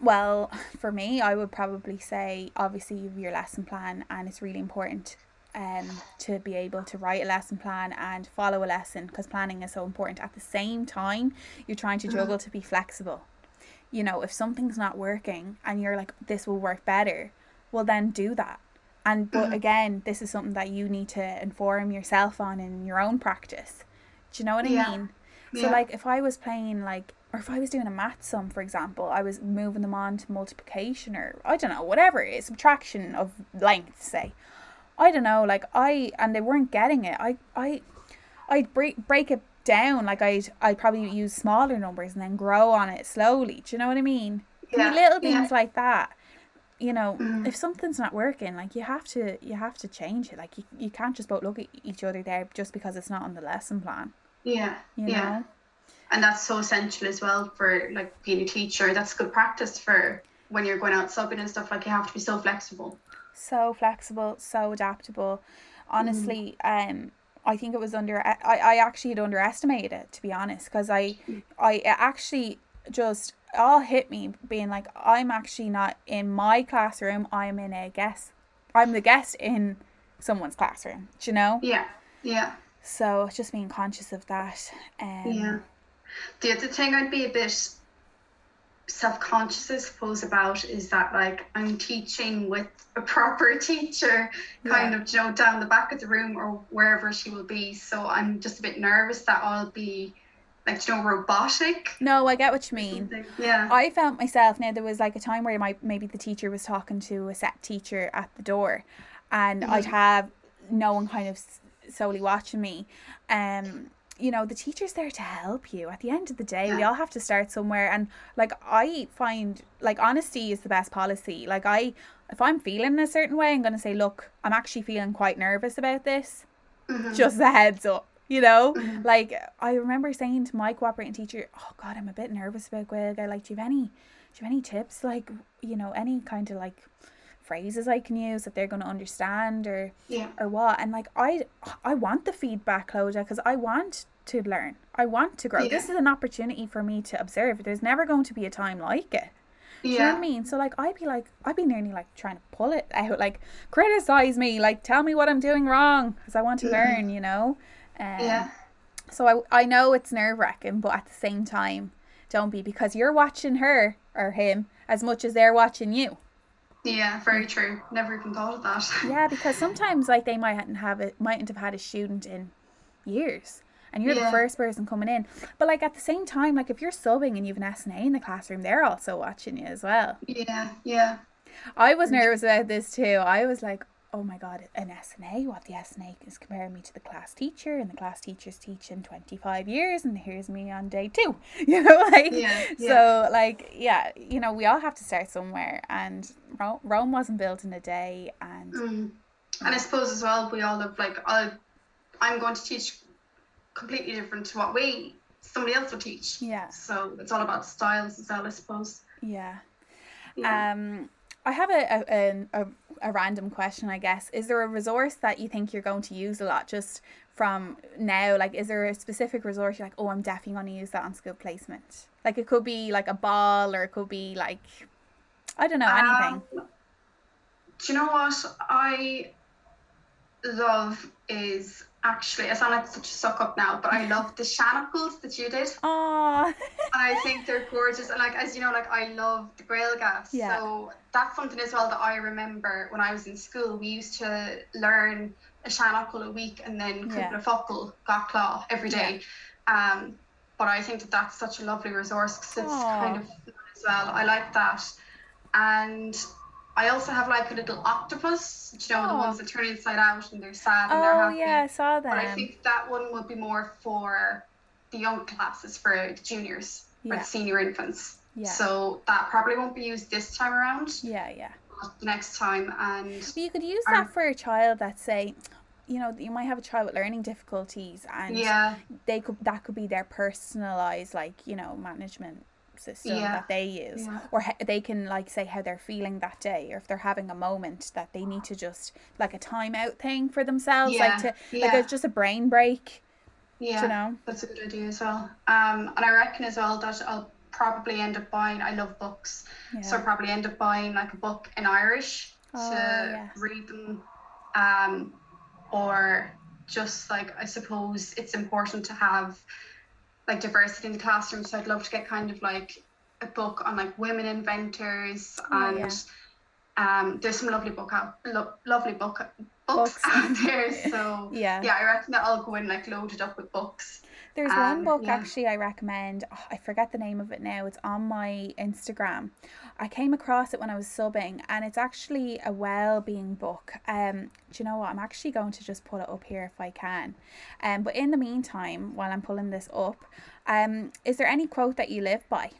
Well, for me, I would probably say obviously your lesson plan, and it's really important um to be able to write a lesson plan and follow a lesson because planning is so important. At the same time, you're trying to juggle to be flexible. You know, if something's not working and you're like, this will work better, well then do that. And but Mhm. again, this is something that you need to inform yourself on in your own practice. Do you know what I Yeah. mean? So Yeah. like if I was playing like or if I was doing a math sum, for example, I was moving them on to multiplication or I don't know, whatever it is, subtraction of length, say. I don't know, like I and they weren't getting it. I I I'd break break it down, like I'd I'd probably use smaller numbers and then grow on it slowly. Do you know what I mean? It can be Yeah, little yeah. things like that. You know, Mhm. if something's not working, like you have to you have to change it. Like you, you can't just both look at each other there just because it's not on the lesson plan. Yeah, yeah. know? and that's so essential as well for like being a teacher. That's good practice for when you're going out subbing and stuff. Like you have to be so flexible. so flexible, so adaptable. Honestly, um, I think it was under. I, I actually had underestimated it to be honest, because I, I it actually just all hit me being like I'm actually not in my classroom. I'm in a guest. I'm the guest in someone's classroom. Do you know? Yeah, yeah, So it's just being conscious of that. Um, yeah. The other thing I'd be a bit self-conscious, I suppose, about is that like I'm teaching with a proper teacher, kind Yeah. of, you know, down the back of the room or wherever she will be. So I'm just a bit nervous that I'll be like, you know, robotic. No, I get what you mean. Yeah. I felt myself now there was like a time where my maybe the teacher was talking to a SET teacher at the door and I'd Mhm. have no one kind of solely watching me um you know the teacher's there to help you. At the end of the day we all have to start somewhere. And like I find like honesty is the best policy. Like I if I'm feeling a certain way I'm going to say look I'm actually feeling quite nervous about this. Mhm. just a heads up you know? Mhm. like i remember saying to my cooperating teacher oh god i'm a bit nervous about Gaeilge like do you have any do you have any tips? Like you know any kind of like phrases i can use that they're going to understand or yeah. or what and like i i want the feedback Clodagh because i want to learn i want to grow Yeah. this is an opportunity for me to observe there's never going to be a time like it do you know what I mean? So like I'd be like I'd be nearly like trying to pull it out, like criticize me, like tell me what I'm doing wrong because I want to Mhm. learn, you know. Um, Yeah. So I I know it's nerve wracking, but at the same time, don't be because you're watching her or him as much as they're watching you. Yeah, very true. Never even thought of that. Yeah, because sometimes like they mightn't have it, mightn't have had a student in years, and you're the first person coming in. But like at the same time, like if you're subbing and you've an S and A in the classroom, they're also watching you as well. Yeah, yeah. I was nervous about this too. I was like, oh my god, an SNA, what the SNA is comparing me to the class teacher, and the class teacher's teaching 25 years, and here's me on day two. You know, like, Yeah, yeah. so, like, yeah, you know, we all have to start somewhere, and Ro- Rome wasn't built in a day, and Mm. And I suppose as well, we all have like, I'll, I'm going to teach completely different to what we somebody else will teach. yeah, So it's all about styles as well, I suppose. yeah. Yeah. Um, I have a, a, a, a random question, I guess. Is there a resource that you think you're going to use a lot just from now? Like, is there a specific resource you're like, oh, I'm definitely going to use that on school placement? Like, it could be like a ball or it could be like, I don't know, anything. Um, do you know what I love is actually I sound like such a suck up now, but I love the seanfhocals that you did. Oh I think they're gorgeous. And like as you know, like I love the Gaeilge. Yeah. So that's something as well that I remember when I was in school. We used to learn a seanfhocal a week and then yeah. a focal gach lá every day. Yeah. Um but I think that that's such a lovely resource because it's Aww. kind of as well. I like that. And I also have like a little octopus, you know, oh. the ones oh. that turn inside out and they're sad and oh, they're happy. yeah, I saw that. But I think that one would be more for the young classes, for the juniors, yeah. for the senior infants. Yeah. So that probably won't be used this time around. Yeah, yeah. Next time, and but you could use that for a child that say, you know, you might have a child with learning difficulties, and yeah, they could that could be their personalized, like you know, management system yeah. that they use yeah. or they can like say how they're feeling that day or if they're having a moment that they need to just like a timeout thing for themselves yeah. like to like it's just a brain break yeah you know that's a good idea as well um and i reckon as well that i'll probably end up buying i love books so i'll probably end up buying like a book in irish oh, to read them um or just like i suppose it's important to have like diversity in the classroom. So I'd love to get kind of like a book on like women inventors oh, and yeah. um, there's some lovely book out, lo- lovely book books, books. out there. So yeah, yeah, I reckon that I'll go in like loaded up with books. There's um, one book yeah. actually I recommend. Oh, I forget the name of it now. It's on my Instagram. I came across it when I was subbing, and it's actually a well-being book. Um, do you know what? I'm actually going to just pull it up here if I can. Um, but in the meantime, while I'm pulling this up, um, is there any quote that you live by?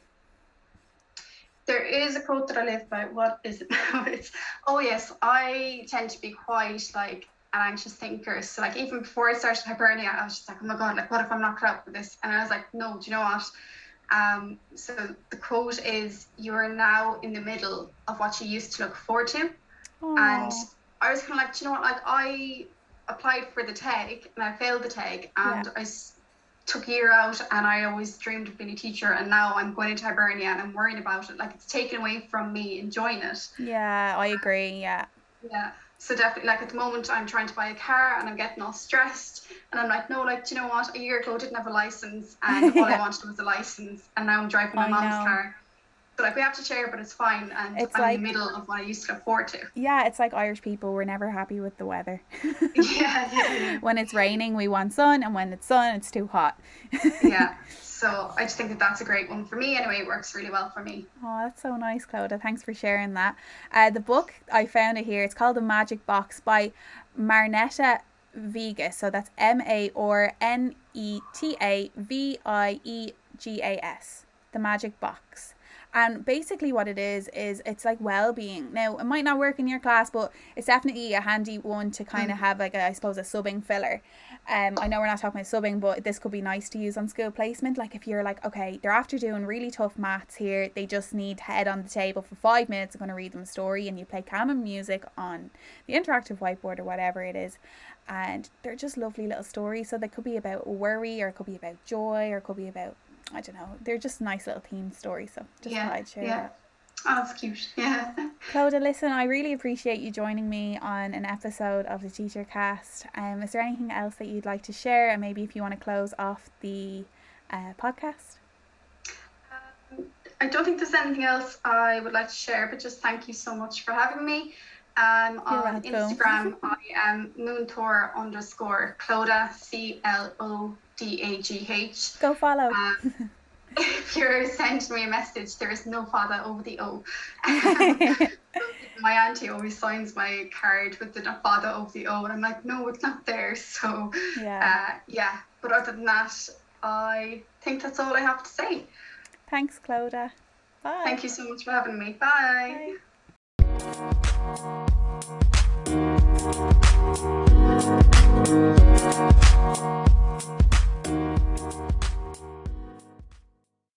There is a quote that I live by. What is it now? It's oh yes, I tend to be quite like an anxious thinker. So like even before I started Hibernia, I was just like, oh my god, like what if I'm not cut out for this? And I was like, no, do you know what? Um, so the quote is, "You are now in the middle of what you used to look forward to," Aww. and I was kind of like, do you know what? Like I applied for the TEG and I failed the TEG, and yeah. I s- took a year out, and I always dreamed of being a teacher, and now I'm going into Hibernia and I'm worrying about it. Like it's taken away from me enjoying it. Yeah, I agree. Yeah. Yeah so definitely like at the moment I'm trying to buy a car and I'm getting all stressed. And I'm like no like do you know what? A year ago I didn't have a license and all I wanted was a license. And now I'm driving my I mom's know. car. So like we have to share but it's fine. And it's I'm like, in the middle of what I used to look forward to. Yeah it's like Irish people we're never happy with the weather. Yeah, yeah, yeah, when it's raining we want sun and when it's sun it's too hot. Yeah So I just think that that's a great one for me. Anyway, it works really well for me. Oh, that's so nice, Clodagh. Thanks for sharing that. Uh, the book I found it here. It's called The Magic Box by Marneta Viegas. So that's M A R N E T A V I E G A S. The Magic Box. And basically, what it is is it's like well-being. Now, it might not work in your class, but it's definitely a handy one to kind of mm. have like a, I suppose, a subbing filler. Um, I know we're not talking about subbing, but this could be nice to use on school placement. Like if you're like, okay, they're after doing really tough maths here, they just need head on the table for five minutes. I'm going to read them a story, and you play calming music on the interactive whiteboard or whatever it is, and they're just lovely little stories. So they could be about worry, or it could be about joy, or it could be about I don't know. They're just nice little theme stories. So just yeah, thought I'd share yeah. that. Oh, that's cute. Yeah. Clodagh, listen, I really appreciate you joining me on an episode of the Teacher Cast. Um, is there anything else that you'd like to share? And maybe if you want to close off the uh, podcast? Um, I don't think there's anything else I would like to share, but just thank you so much for having me. Um, on. Instagram, I am múinteoir underscore Clodagh, C L O D A G H. Go follow. Um, if you send me a message, there is no fada over the O. my auntie always signs my card with the fada over the O, and I'm like, no, it's not there. So, yeah. Uh, yeah. But other than that, I think that's all I have to say. Thanks, Clodagh. Bye. Thank you so much for having me. Bye. Bye.